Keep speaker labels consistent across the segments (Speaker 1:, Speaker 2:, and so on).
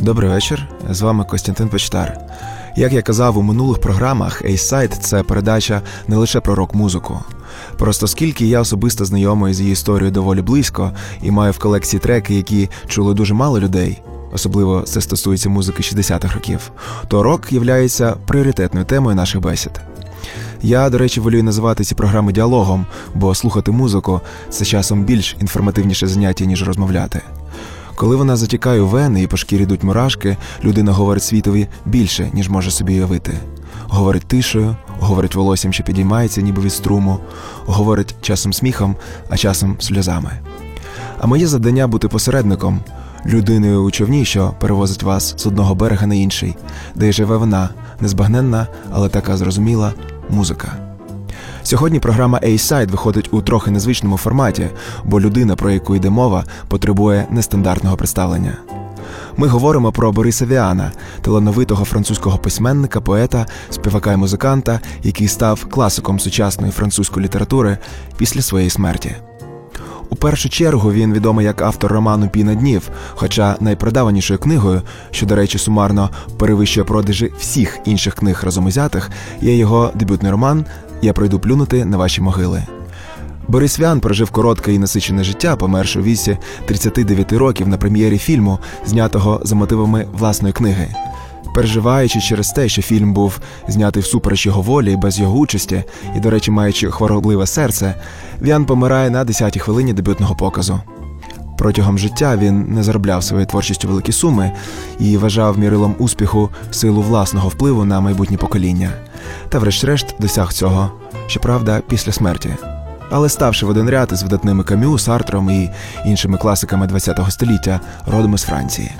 Speaker 1: Добрий вечір. З вами Костянтин Печтар. Як я казав у минулих програмах, A-Side – це передача не лише про рок-музику. Просто скільки я особисто знайомий з її історією доволі близько і маю в колекції треки, які чули дуже мало людей, особливо це стосується музики 60-х років, то рок є пріоритетною темою наших бесід. Я, до речі, волюю називати ці програми діалогом, бо слухати музику це часом більш інформативніше заняття, ніж розмовляти. Коли вона затікає у вени і по шкірі йдуть мурашки, людина говорить світові більше, ніж може собі уявити. Говорить тишею, говорить волоссям, що підіймається, ніби від струму, говорить часом сміхом, а часом сльозами. А моє завдання бути посередником, людиною у човні, що перевозить вас з одного берега на інший, де й живе вона, незбагненна, але така зрозуміла музика. Сьогодні програма A-Side виходить у трохи незвичному форматі, бо людина, про яку йде мова, потребує нестандартного представлення. Ми говоримо про Бориса Віана, талановитого французького письменника, поета, співака і музиканта, який став класиком сучасної французької літератури після своєї смерті. У першу чергу він відомий як автор роману Піна днів, хоча найпродаванішою книгою, що, до речі, сумарно перевищує продажі всіх інших книг разом узятих, є його дебютний роман Я пройду плюнути на ваші могили. Борис Вян прожив коротке і насичене життя, померши у віці 39 років на прем'єрі фільму, знятого за мотивами власної книги. Переживаючи через те, що фільм був знятий всупереч його волі без його участі, і, до речі, маючи хворобливе серце, Вян помирає на 10-й хвилині дебютного показу. Протягом життя він не заробляв своєю творчістю великі суми і вважав мірилом успіху силу власного впливу на майбутнє покоління. Та, врешті-решт, досяг цього, щоправда, після смерті. Але ставши в один ряд із видатними Кам'ю, Сартром і іншими класиками ХХ століття, родом із Франції.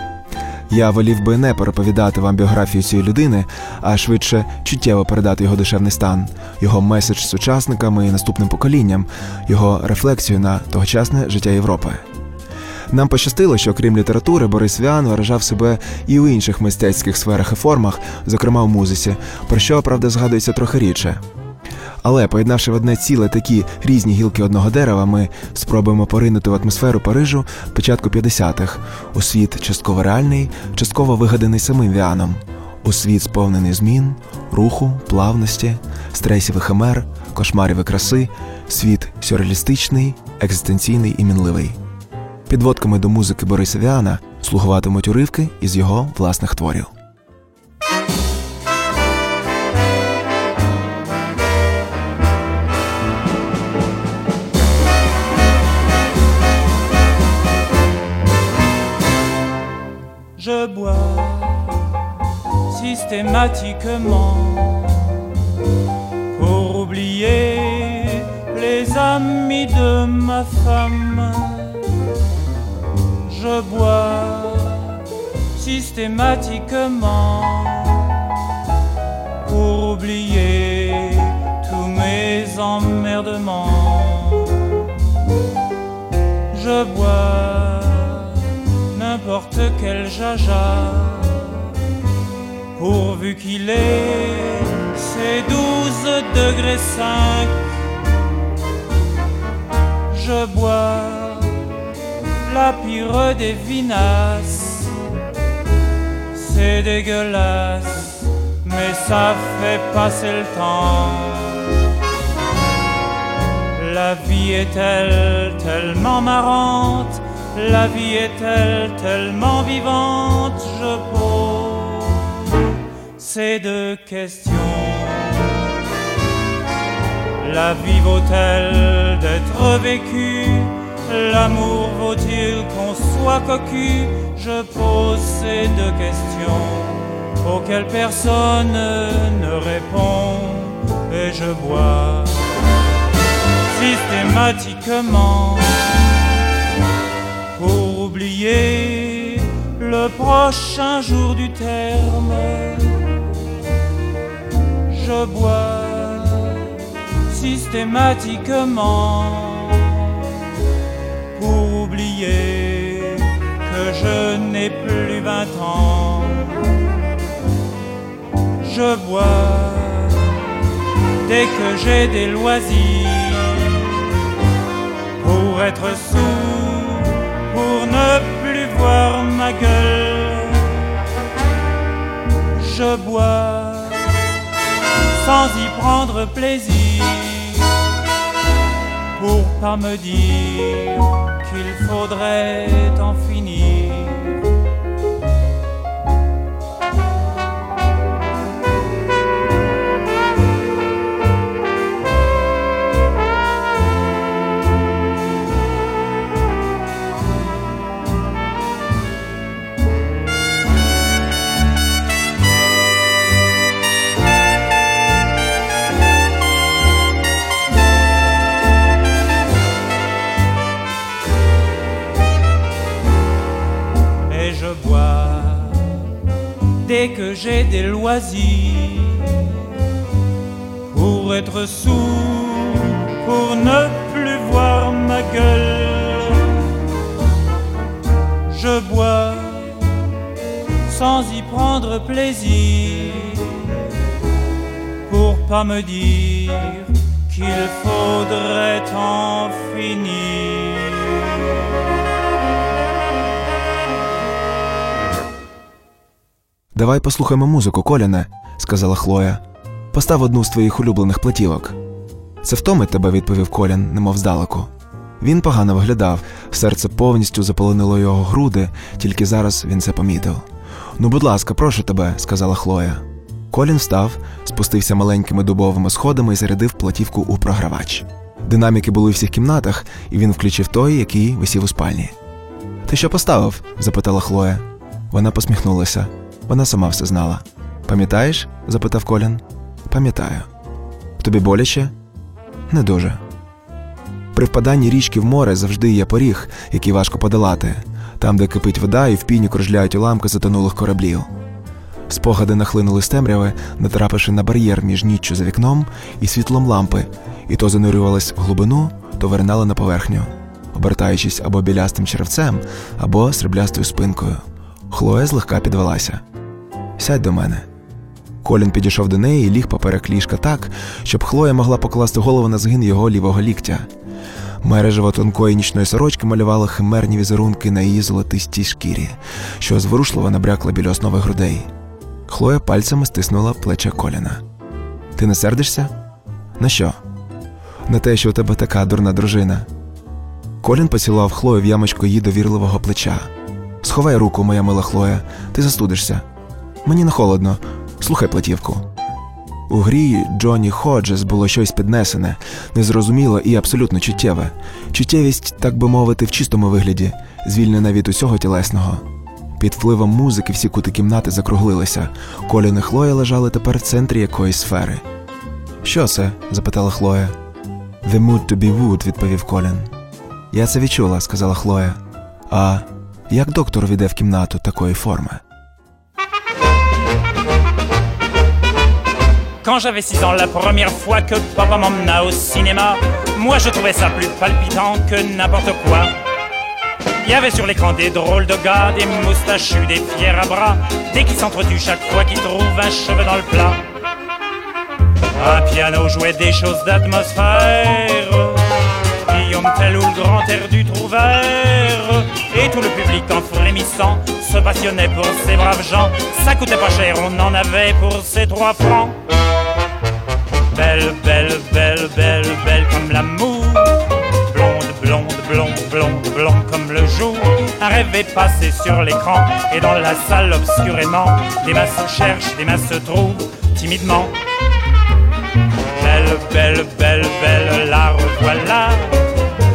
Speaker 1: Я волів би не переповідати вам біографію цієї людини, а швидше чуттєво передати його душевний стан, його меседж сучасникам і наступним поколінням, його рефлексію на тогочасне життя Європи. Нам пощастило, що крім літератури, Борис Віан виражав себе і у інших мистецьких сферах і формах, зокрема у музиці, про що правда згадується трохи рідше. Але поєднавши в одне ціле такі різні гілки одного дерева, ми спробуємо поринути в атмосферу Парижу початку 50-х, у світ частково реальний, частково вигаданий самим Віаном, у світ сповнений змін, руху, плавності, стресів і химер, кошмарів і краси, світ сюрреалістичний, екзистенційний і мінливий. Підводками до музики Бориса Віана слугуватимуть уривки із його власних творів.
Speaker 2: je bois systématiquement pour oublier les amis de ma femme. Je bois systématiquement pour oublier tous mes emmerdements. Je bois n'importe quel jaja, pourvu qu'il ait ses douze degrés cinq. Je bois des c'est dégueulasse, mais ça fait passer le temps. La vie est-elle tellement marrante la vie est-elle tellement vivante Je pose ces deux questions. La vie vaut-elle d'être vécue? L'amour vaut-il qu'on soit cocu? Je pose ces deux questions auxquelles personne ne répond et je bois systématiquement oublier le prochain jour du terme. Je bois systématiquement pour oublier que je n'ai plus vingt ans. Je bois dès que j'ai des loisirs pour être sourd pour ne plus voir ma gueule. je bois sans y prendre plaisir pour pas me dire qu'il faudrait en finir. Pour être sourd, pour ne plus voir ma gueule. Je bois sans y prendre plaisir pour pas me dire qu'il faudrait en finir.
Speaker 1: Давай послухаємо музику, Коляне, сказала Хлоя. Постав одну з твоїх улюблених платівок. Це втомить тебе, відповів Колян, немов здалеку. Він погано виглядав, серце повністю заполонило його груди, тільки зараз він це помітив. Ну, будь ласка, прошу тебе, сказала Хлоя. Колін встав, спустився маленькими дубовими сходами і зарядив платівку у програвач. Динаміки були у всіх кімнатах, і він включив той, який висів у спальні. Ти що поставив? запитала Хлоя. Вона посміхнулася. Вона сама все знала. Пам'ятаєш? запитав Колін. Пам'ятаю. Тобі боляче? Не дуже. При впаданні річки в море завжди є поріг, який важко подолати, там, де кипить вода і в піні кружляють уламки затонулих кораблів. Спогади нахлинули з темряви, натрапивши на бар'єр між ніччю за вікном і світлом лампи, і то занурювались в глибину, то виринали на поверхню, обертаючись або білястим черевцем, або сріблястою спинкою. Хлоя злегка підвелася. Сядь до мене. Колін підійшов до неї і ліг поперек ліжка так, щоб Хлоя могла покласти голову на згин його лівого ліктя. Мережево тонкої нічної сорочки малювало химерні візерунки на її золотистій шкірі, що зворушливо набрякла біля основи грудей. Хлоя пальцями стиснула плече Коліна. Ти не сердишся? На що? На те, що у тебе така дурна дружина. Колін поцілував Хлою в ямочку її довірливого плеча. Сховай руку, моя мила Хлоя, ти застудишся. Мені не холодно, слухай платівку. У грі Джонні Ходжес було щось піднесене, незрозуміле і абсолютно чуттєве. Чуттєвість, так би мовити, в чистому вигляді, звільнена від усього тілесного. Під впливом музики всі кути кімнати закруглилися. Колін і Хлоя лежали тепер в центрі якоїсь сфери. Що це? запитала Хлоя. The mood to be wood, відповів Колін. Я це відчула, сказала Хлоя. А як доктор віде в кімнату такої форми?
Speaker 2: Quand j'avais 6 ans, la première fois que papa m'emmena au cinéma, moi je trouvais ça plus palpitant que n'importe quoi. Il y avait sur l'écran des drôles de gars, des moustachus, des fiers à bras, des qui s'entretuent chaque fois qu'ils trouvent un cheveu dans le plat. Un piano jouait des choses d'atmosphère, Guillaume Tell ou le grand air du Trouvert, et tout le public en frémissant se passionnait pour ces braves gens. Ça coûtait pas cher, on en avait pour ces trois francs. Belle, belle, belle, belle, belle comme l'amour. Blonde, blonde, blonde, blonde, blonde comme le jour. Un rêve est passé sur l'écran et dans la salle obscurément, des masses cherchent, des masses se trouvent timidement. Belle, belle, belle, belle, la revoilà.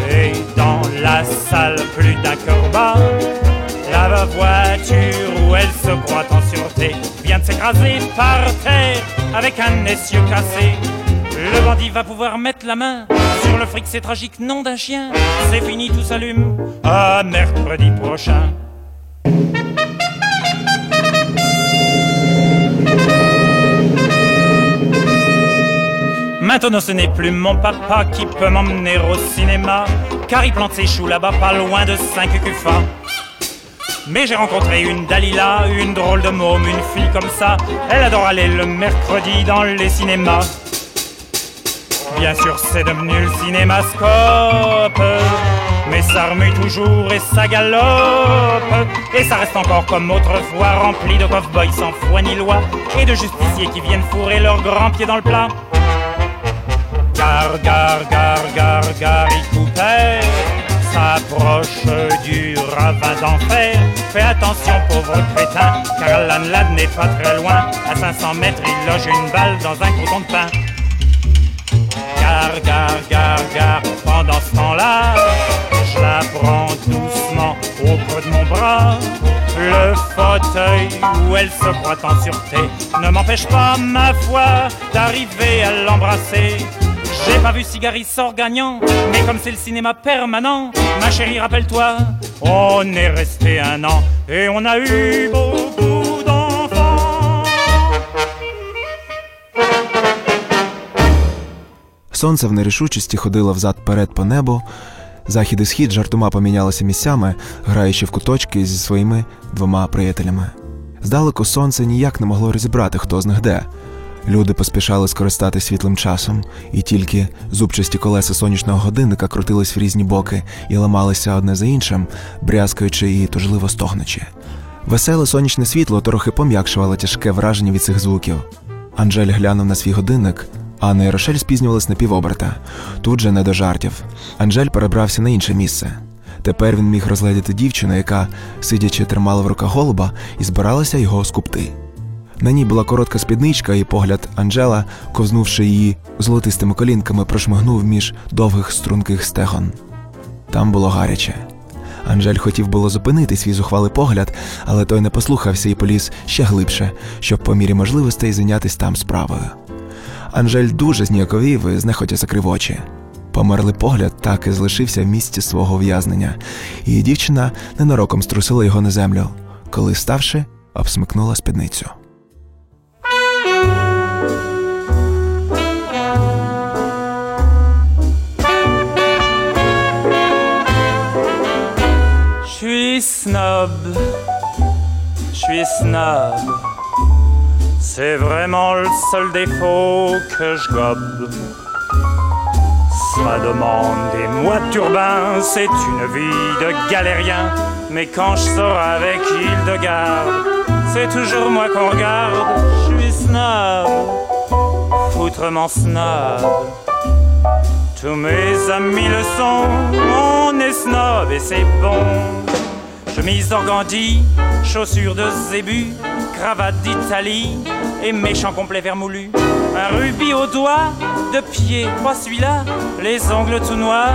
Speaker 2: Et dans la salle, plus d'un cœur bat. La voiture où elle se croit en sûreté vient de s'écraser par terre avec un essieu cassé. Le bandit va pouvoir mettre la main sur le fric, c'est tragique, nom d'un chien. C'est fini, tout s'allume. À mercredi prochain. Maintenant ce n'est plus mon papa qui peut m'emmener au cinéma, car il plante ses choux là-bas pas loin de Saint-Cucufa. Mais j'ai rencontré une Dalila, une drôle de môme, une fille comme ça. Elle adore aller le mercredi dans les cinémas. Bien sûr, c'est devenu le cinémascope. Mais ça remue toujours et ça galope. Et ça reste encore comme autrefois, rempli de cow-boys sans foi ni loi. Et de justiciers qui viennent fourrer leurs grands pieds dans le plat. Gare, gare, gare, gare, gare, s'approche du ravin d'enfer. Fais attention, pauvre crétin, car l'anlade n'est pas très loin. À 500 mètres, il loge une balle dans un coton de pain. Gare, gare, gare, gare, pendant ce temps-là, je la prends doucement au creux de mon bras. Le fauteuil où elle se croit en sûreté ne m'empêche pas, ma foi, d'arriver à l'embrasser. J'ai pas vu Cigari sort gagnant, mais comme c'est le cinéma permanent, ma chérie, rappelle-toi, on est resté un an et on a eu beaucoup
Speaker 1: Сонце в нерішучості ходило взад-перед по небу. Захід і схід жартома помінялися місцями, граючи в куточки зі своїми двома приятелями. Здалеку сонце ніяк не могло розібрати, хто з них де. Люди поспішали скористати світлим часом, і тільки зубчасті колеса сонячного годинника крутились в різні боки і ламалися одне за іншим, брязкаючи і тужливо стогнучи. Веселе сонячне світло трохи пом'якшувало тяжке враження від цих звуків. Анжель глянув на свій годинник. Анна і Рошель спізнювались на півоберта. Тут же не до жартів. Анжель перебрався на інше місце. Тепер він міг розглядіти дівчину, яка, сидячи, тримала в руках голуба і збиралася його скупти. На ній була коротка спідничка, і погляд Анжела, ковзнувши її золотистими колінками, прошмигнув між довгих струнких стегон. Там було гаряче. Анжель хотів було зупинити свій зухвалий погляд, але той не послухався і поліз ще глибше, щоб по мірі можливостей зайнятися там справою. Анжель дуже зніяковів і знехотя закрив очі. Померлий погляд так і залишився в місці свого ув'язнення, і дівчина ненароком струсила його на землю, коли, ставши, обсмикнула спідницю.
Speaker 2: Je suis snob. C'est vraiment le seul défaut que je gobe. Ça demande des mois de turbin, c'est une vie de galérien. Mais quand je sors avec Hildegarde, c'est toujours moi qu'on regarde. Je suis snob, foutrement snob. Tous mes amis le sont, on est snob et c'est bon. Chemise d'organdie, chaussures de zébu, cravate d'Italie et méchant complet vermoulu. Un rubis au doigt, de pied, pas celui-là, les ongles tout noirs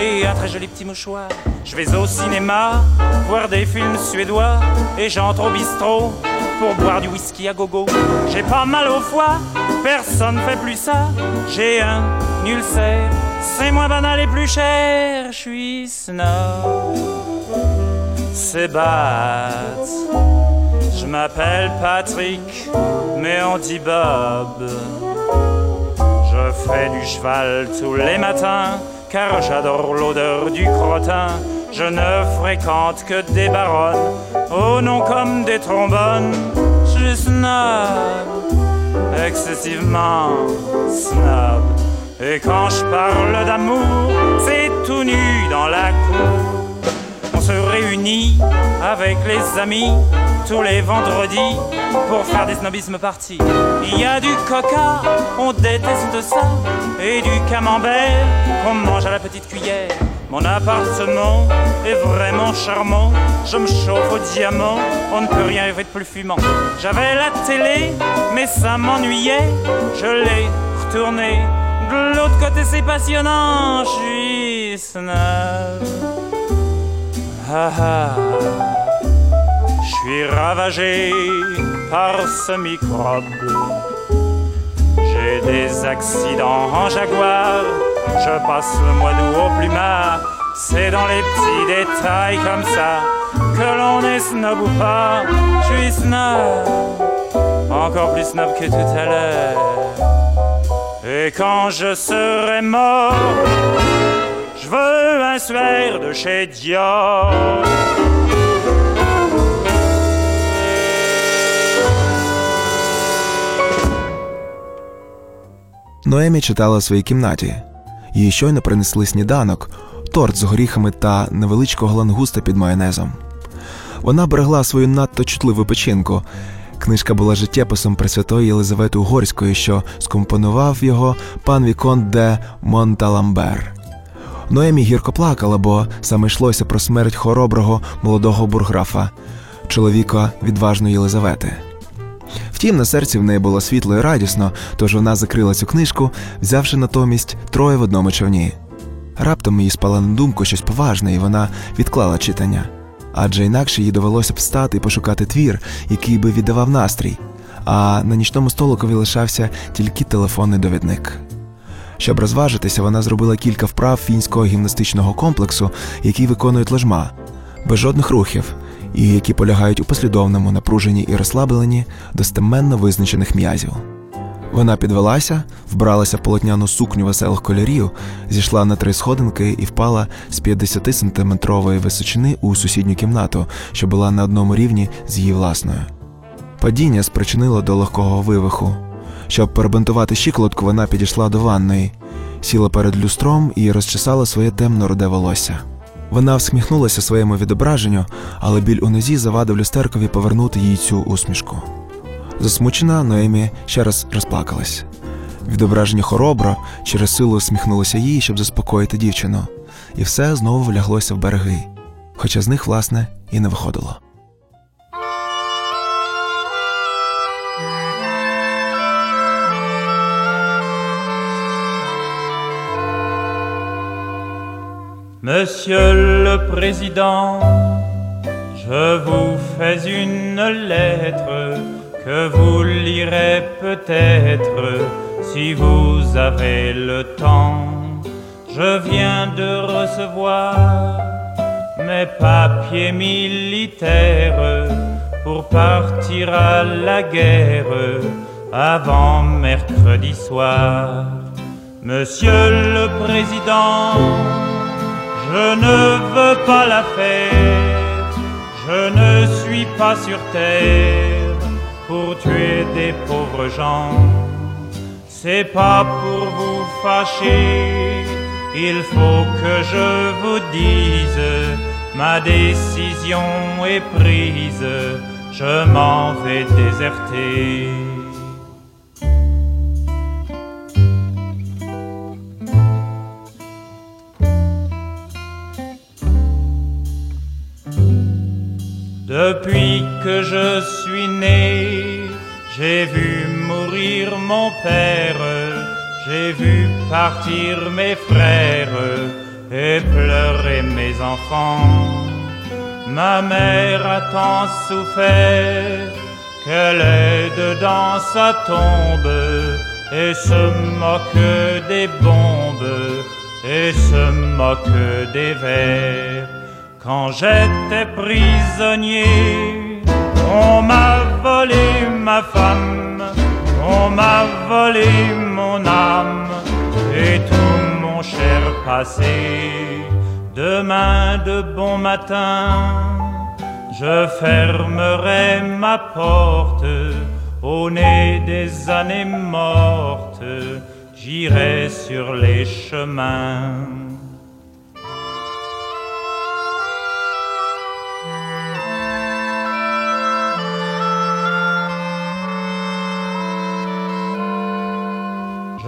Speaker 2: et un très joli petit mouchoir. Je vais au cinéma, voir des films suédois et j'entre au bistrot pour boire du whisky à gogo. J'ai pas mal au foie, personne fait plus ça. J'ai un ulcère, c'est moins banal et plus cher. Je suis snob c'est bad. Je m'appelle Patrick, mais on dit Bob. Je fais du cheval tous les matins, car j'adore l'odeur du crottin. Je ne fréquente que des baronnes, au nom comme des trombones. Je suis snob, excessivement snob. Et quand je parle d'amour, c'est tout nu dans la cour se réunit avec les amis tous les vendredis pour faire des snobismes parties. Il y a du coca, on déteste ça, et du camembert qu'on mange à la petite cuillère. Mon appartement est vraiment charmant, je me chauffe au diamant, on ne peut rien rêver de plus fumant. J'avais la télé, mais ça m'ennuyait, je l'ai retourné. De l'autre côté c'est passionnant, je suis snob. Ah ah, je suis ravagé par ce microbe. J'ai des accidents en jaguar, je passe le mois d'août au plumard. C'est dans les petits détails comme ça que l'on est snob ou pas. Je suis snob, encore plus snob que tout à l'heure. Et quand je serai mort, je veux un suaire de chez Dior.
Speaker 1: Ноемі читала в своїй кімнаті. Їй щойно принесли сніданок, торт з горіхами та невеличкого лангуста під майонезом. Вона берегла свою надто чутливу печінку. Книжка була життєписом Пресвятої Єлизавети Угорської, що скомпонував його пан Віконт де Монталамбер. Ноемі гірко плакала, бо саме йшлося про смерть хороброго молодого бурграфа, чоловіка відважної Єлизавети. Втім, на серці в неї було світло і радісно, тож вона закрила цю книжку, взявши натомість троє в одному човні. Раптом їй спала на думку щось поважне, і вона відклала читання. Адже інакше їй довелося б встати і пошукати твір, який би віддавав настрій, а на нічному столикові лишався тільки телефонний довідник. Щоб розважитися, вона зробила кілька вправ фінського гімнастичного комплексу, який виконують лежма, без жодних рухів, і які полягають у послідовному напруженні і розслабленні достеменно визначених м'язів. Вона підвелася, вбралася в полотняну сукню веселих кольорів, зійшла на три сходинки і впала з 50-сантиметрової височини у сусідню кімнату, що була на одному рівні з її власною. Падіння спричинило до легкого вивиху. Щоб перебинтувати щиколотку, вона підійшла до ванної, сіла перед люстром і розчесала своє темно руде волосся. Вона всміхнулася своєму відображенню, але біль у нозі завадив люстеркові повернути їй цю усмішку. Засмучена, Ноемі ще раз розплакалась. Відображення хоробро через силу усміхнулося їй, щоб заспокоїти дівчину, і все знову вляглося в береги, хоча з них, власне, і не виходило.
Speaker 2: Monsieur le Président, je vous fais une lettre que vous lirez peut-être si vous avez le temps. Je viens de recevoir mes papiers militaires pour partir à la guerre avant mercredi soir. Monsieur le Président, je ne veux pas la faire, je ne suis pas sur terre pour tuer des pauvres gens. C'est pas pour vous fâcher, il faut que je vous dise, ma décision est prise, je m'en vais déserter. Depuis que je suis né, j'ai vu mourir mon père, j'ai vu partir mes frères et pleurer mes enfants. Ma mère a tant souffert qu'elle est dedans sa tombe et se moque des bombes et se moque des vers. Quand j'étais prisonnier, on m'a volé ma femme, on m'a volé mon âme et tout mon cher passé. Demain de bon matin, je fermerai ma porte au nez des années mortes, j'irai sur les chemins.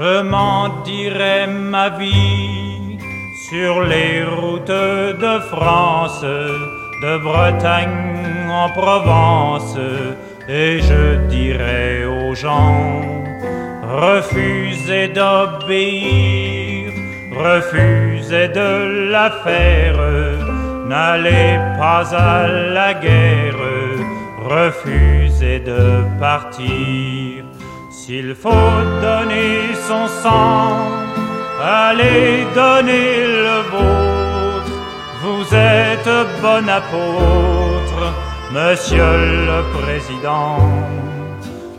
Speaker 2: Je m'en dirai ma vie sur les routes de France, de Bretagne en Provence, et je dirai aux gens, refusez d'obéir, refusez de la faire, n'allez pas à la guerre, refusez de partir. S'il faut donner son sang, allez donner le vôtre. Vous êtes bon apôtre, monsieur le président.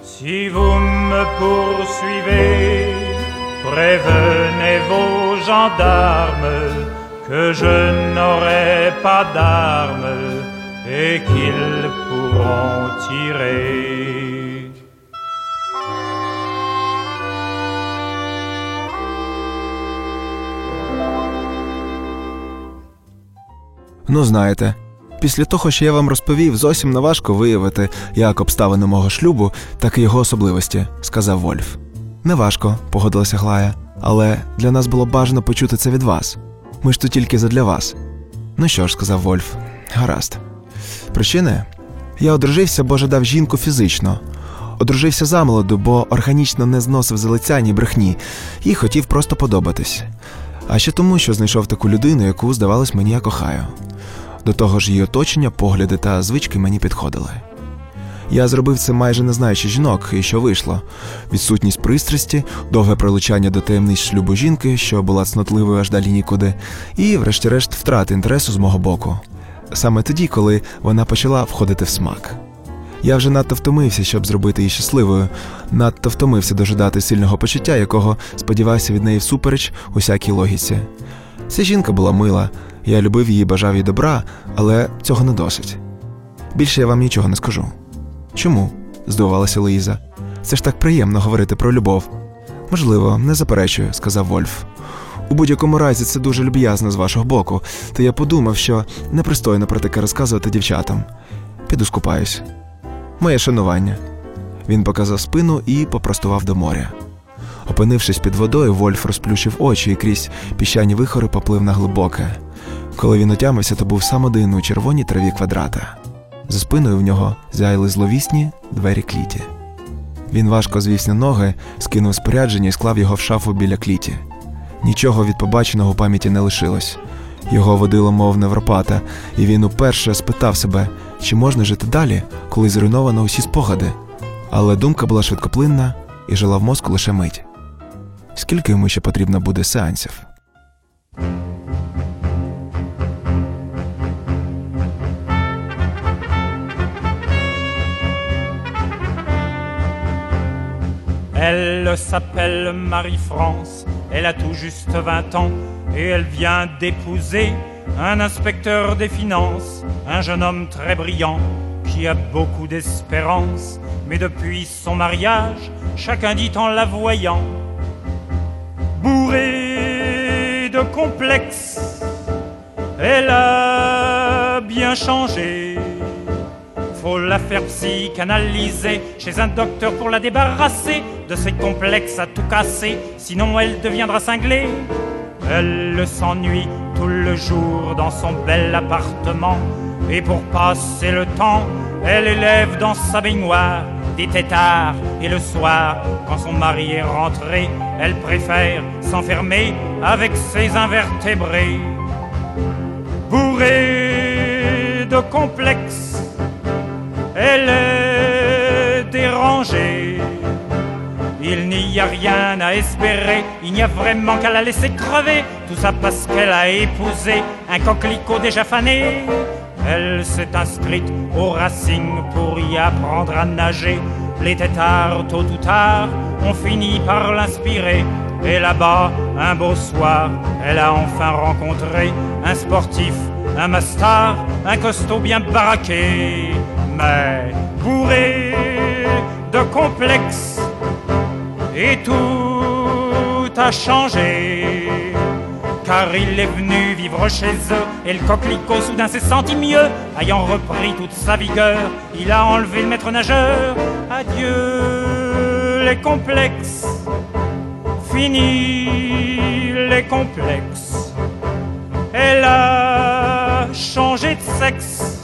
Speaker 2: Si vous me poursuivez, prévenez vos gendarmes que je n'aurai pas d'armes et qu'ils pourront tirer.
Speaker 1: Ну, знаєте, після того, що я вам розповів, зовсім неважко виявити як обставини мого шлюбу, так і його особливості, сказав Вольф. Неважко, погодилася Глая, але для нас було бажано почути це від вас. Ми ж тут тільки задля вас. Ну що ж, сказав Вольф, гаразд. Причини? Я одружився, бо жадав жінку фізично. Одружився замолоду, бо органічно не зносив залиця ні брехні, і хотів просто подобатись. А ще тому, що знайшов таку людину, яку, здавалось, мені я кохаю. До того ж, її оточення, погляди та звички мені підходили. Я зробив це майже не знаючи жінок, і що вийшло: відсутність пристрасті, довге прилучання до таємниць шлюбу жінки, що була цнотливою аж далі нікуди, і, врешті-решт, втрати інтересу з мого боку. Саме тоді, коли вона почала входити в смак. Я вже надто втомився, щоб зробити її щасливою, надто втомився дожидати сильного почуття, якого сподівався від неї всупереч усякій логіці. Ця жінка була мила, я любив її, бажав їй добра, але цього не досить. Більше я вам нічого не скажу. Чому? здивувалася Луїза. Це ж так приємно говорити про любов. Можливо, не заперечую, сказав Вольф. У будь-якому разі це дуже люб'язно з вашого боку, та я подумав, що непристойно про таке розказувати дівчатам. Піду скупаюсь. Моє шанування. Він показав спину і попростував до моря. Опинившись під водою, Вольф розплющив очі і крізь піщані вихори поплив на глибоке. Коли він отямився, то був сам один у червоній траві квадрата. За спиною в нього зяяли зловісні двері кліті. Він важко звівся ноги, скинув спорядження і склав його в шафу біля кліті. Нічого від побаченого у пам'яті не лишилось. Його водило мов невропата, і він уперше спитав себе, чи можна жити далі, коли зруйновано усі спогади. Але думка була швидкоплинна і жила в мозку лише мить. Скільки йому ще потрібно буде сеансів?
Speaker 2: Elle s'appelle Marie-France, elle a tout juste 20 ans et elle vient d'épouser un inspecteur des finances, un jeune homme très brillant qui a beaucoup d'espérance. Mais depuis son mariage, chacun dit en la voyant, bourré de complexes, elle a bien changé. Faut la faire psychanalyser chez un docteur pour la débarrasser de ses complexes à tout casser, sinon elle deviendra cinglée. Elle s'ennuie tout le jour dans son bel appartement, et pour passer le temps, elle élève dans sa baignoire des têtards, et le soir, quand son mari est rentré, elle préfère s'enfermer avec ses invertébrés. Bourrée de complexes, elle est dérangée. A rien à espérer, il n'y a vraiment qu'à la laisser crever. Tout ça parce qu'elle a épousé un coquelicot déjà fané. Elle s'est inscrite au Racing pour y apprendre à nager. Les têtards, tôt ou tard, ont fini par l'inspirer. Et là-bas, un beau soir, elle a enfin rencontré un sportif, un mastar, un costaud bien baraqué. Mais bourré de complexes, et tout a changé. Car il est venu vivre chez eux et le coquelicot soudain s'est senti mieux. Ayant repris toute sa vigueur, il a enlevé le maître nageur. Adieu les complexes, fini les complexes. Elle a changé de sexe,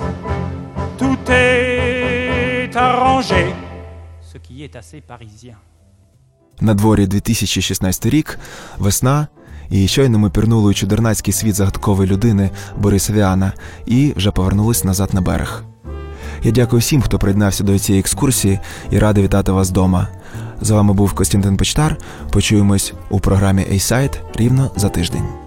Speaker 2: tout est arrangé, ce qui est assez parisien.
Speaker 1: На дворі 2016 рік, весна, і щойно ми пірнули у чудернацький світ загадкової людини Бориса Віана і вже повернулись назад на берег. Я дякую всім, хто приєднався до цієї екскурсії і радий вітати вас вдома. З вами був Костянтин Почтар. Почуємось у програмі A-Side рівно за тиждень.